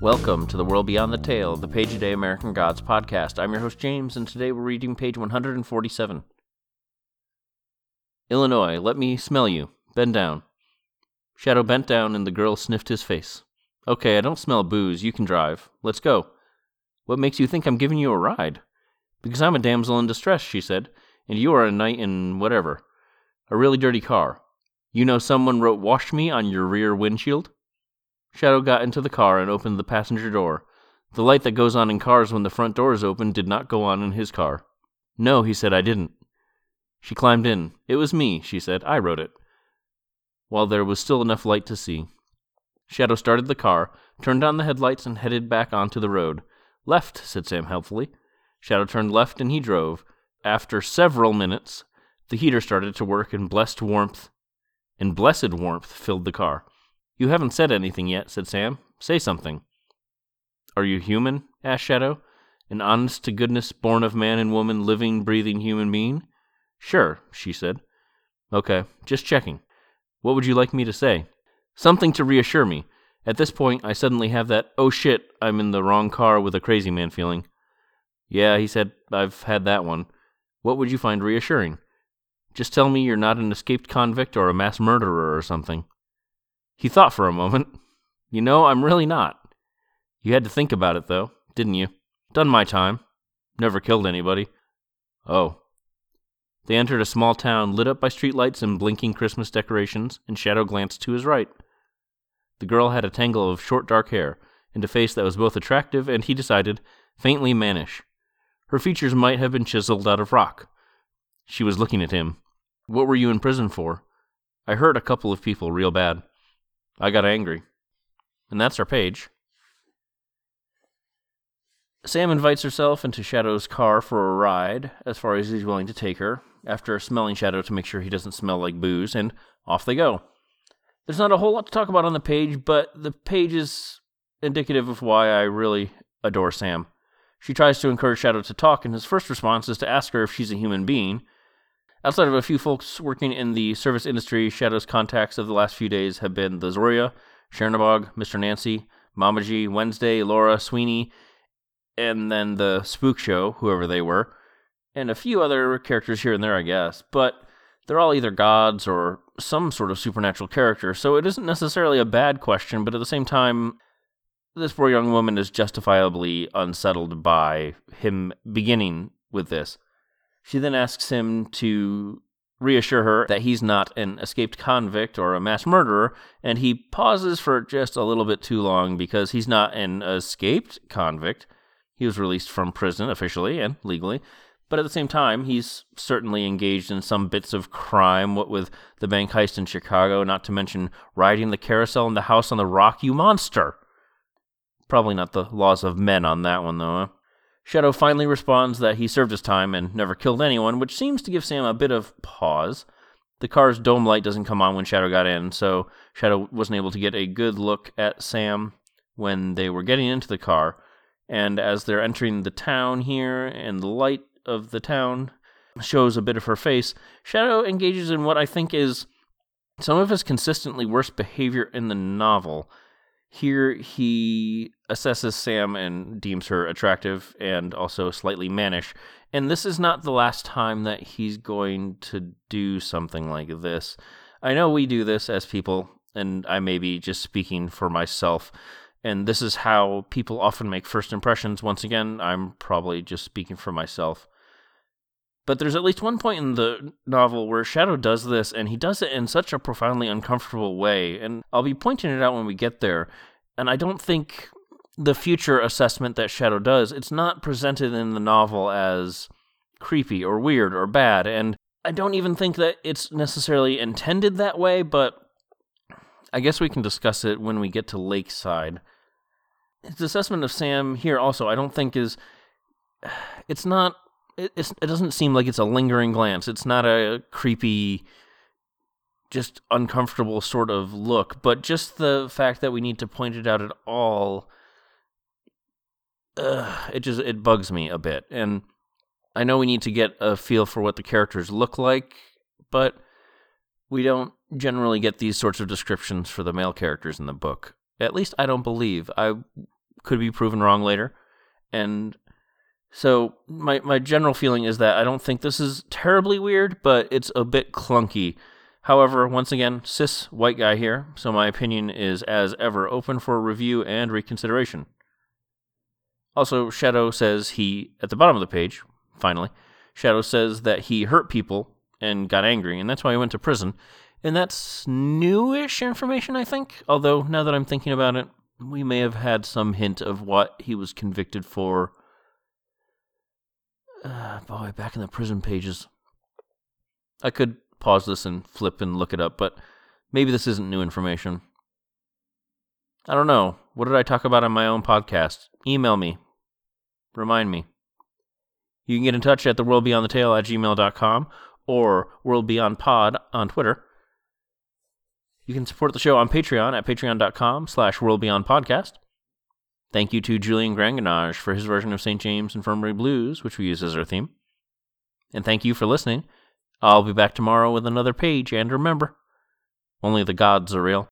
Welcome to the World Beyond the Tale, the Page a Day American Gods podcast. I'm your host, James, and today we're reading page 147. Illinois, let me smell you. Bend down. Shadow bent down, and the girl sniffed his face. Okay, I don't smell booze. You can drive. Let's go. What makes you think I'm giving you a ride? Because I'm a damsel in distress, she said, and you are a knight in whatever. A really dirty car. You know someone wrote Wash Me on your rear windshield? Shadow got into the car and opened the passenger door. The light that goes on in cars when the front door is open did not go on in his car. No, he said, I didn't. She climbed in. It was me, she said. I wrote it. While there was still enough light to see. Shadow started the car, turned on the headlights, and headed back onto the road. Left, said Sam helpfully. Shadow turned left and he drove. After several minutes, the heater started to work and blessed warmth and blessed warmth filled the car. You haven't said anything yet, said Sam. Say something. Are you human? asked Shadow. An honest to goodness, born of man and woman, living, breathing human being? Sure, she said. Okay, just checking. What would you like me to say? Something to reassure me. At this point, I suddenly have that, oh shit, I'm in the wrong car with a crazy man feeling. Yeah, he said, I've had that one. What would you find reassuring? Just tell me you're not an escaped convict or a mass murderer or something. He thought for a moment. You know, I'm really not. You had to think about it, though, didn't you? Done my time. Never killed anybody. Oh. They entered a small town lit up by streetlights and blinking Christmas decorations, and Shadow glanced to his right. The girl had a tangle of short dark hair, and a face that was both attractive and, he decided, faintly mannish. Her features might have been chiseled out of rock. She was looking at him. What were you in prison for? I hurt a couple of people real bad. I got angry. And that's our page. Sam invites herself into Shadow's car for a ride, as far as he's willing to take her, after smelling Shadow to make sure he doesn't smell like booze, and off they go. There's not a whole lot to talk about on the page, but the page is indicative of why I really adore Sam. She tries to encourage Shadow to talk, and his first response is to ask her if she's a human being, Outside of a few folks working in the service industry, Shadow's contacts of the last few days have been the Zorya, Czernobog, Mr. Nancy, Mamaji, Wednesday, Laura, Sweeney, and then the Spook Show, whoever they were, and a few other characters here and there, I guess. But they're all either gods or some sort of supernatural character, so it isn't necessarily a bad question, but at the same time, this poor young woman is justifiably unsettled by him beginning with this. She then asks him to reassure her that he's not an escaped convict or a mass murderer, and he pauses for just a little bit too long because he's not an escaped convict. He was released from prison officially and legally, but at the same time, he's certainly engaged in some bits of crime, what with the bank heist in Chicago, not to mention riding the carousel in the house on the rock, you monster! Probably not the laws of men on that one, though. Huh? Shadow finally responds that he served his time and never killed anyone, which seems to give Sam a bit of pause. The car's dome light doesn't come on when Shadow got in, so Shadow wasn't able to get a good look at Sam when they were getting into the car. And as they're entering the town here, and the light of the town shows a bit of her face, Shadow engages in what I think is some of his consistently worst behavior in the novel. Here he assesses Sam and deems her attractive and also slightly mannish. And this is not the last time that he's going to do something like this. I know we do this as people, and I may be just speaking for myself. And this is how people often make first impressions. Once again, I'm probably just speaking for myself. But there's at least one point in the novel where Shadow does this, and he does it in such a profoundly uncomfortable way. And I'll be pointing it out when we get there. And I don't think the future assessment that Shadow does, it's not presented in the novel as creepy or weird or bad. And I don't even think that it's necessarily intended that way, but I guess we can discuss it when we get to Lakeside. His assessment of Sam here also, I don't think is. It's not it, it doesn't seem like it's a lingering glance. It's not a creepy, just uncomfortable sort of look, but just the fact that we need to point it out at all, uh, it just it bugs me a bit. And I know we need to get a feel for what the characters look like, but we don't generally get these sorts of descriptions for the male characters in the book. At least I don't believe. I could be proven wrong later. And so my my general feeling is that I don't think this is terribly weird, but it's a bit clunky. However, once again, cis white guy here, so my opinion is as ever open for review and reconsideration. Also, Shadow says he at the bottom of the page, finally, Shadow says that he hurt people and got angry, and that's why he went to prison. And that's newish information, I think. Although now that I'm thinking about it, we may have had some hint of what he was convicted for. Uh, boy, back in the prison pages. I could pause this and flip and look it up, but maybe this isn't new information. I don't know. What did I talk about on my own podcast? Email me. Remind me. You can get in touch at the world beyond the at gmail.com or world beyond pod on Twitter. You can support the show on Patreon at patreon.com slash world beyond podcast. Thank you to Julian Granganage for his version of St. James Infirmary Blues, which we use as our theme. And thank you for listening. I'll be back tomorrow with another page, and remember, only the gods are real.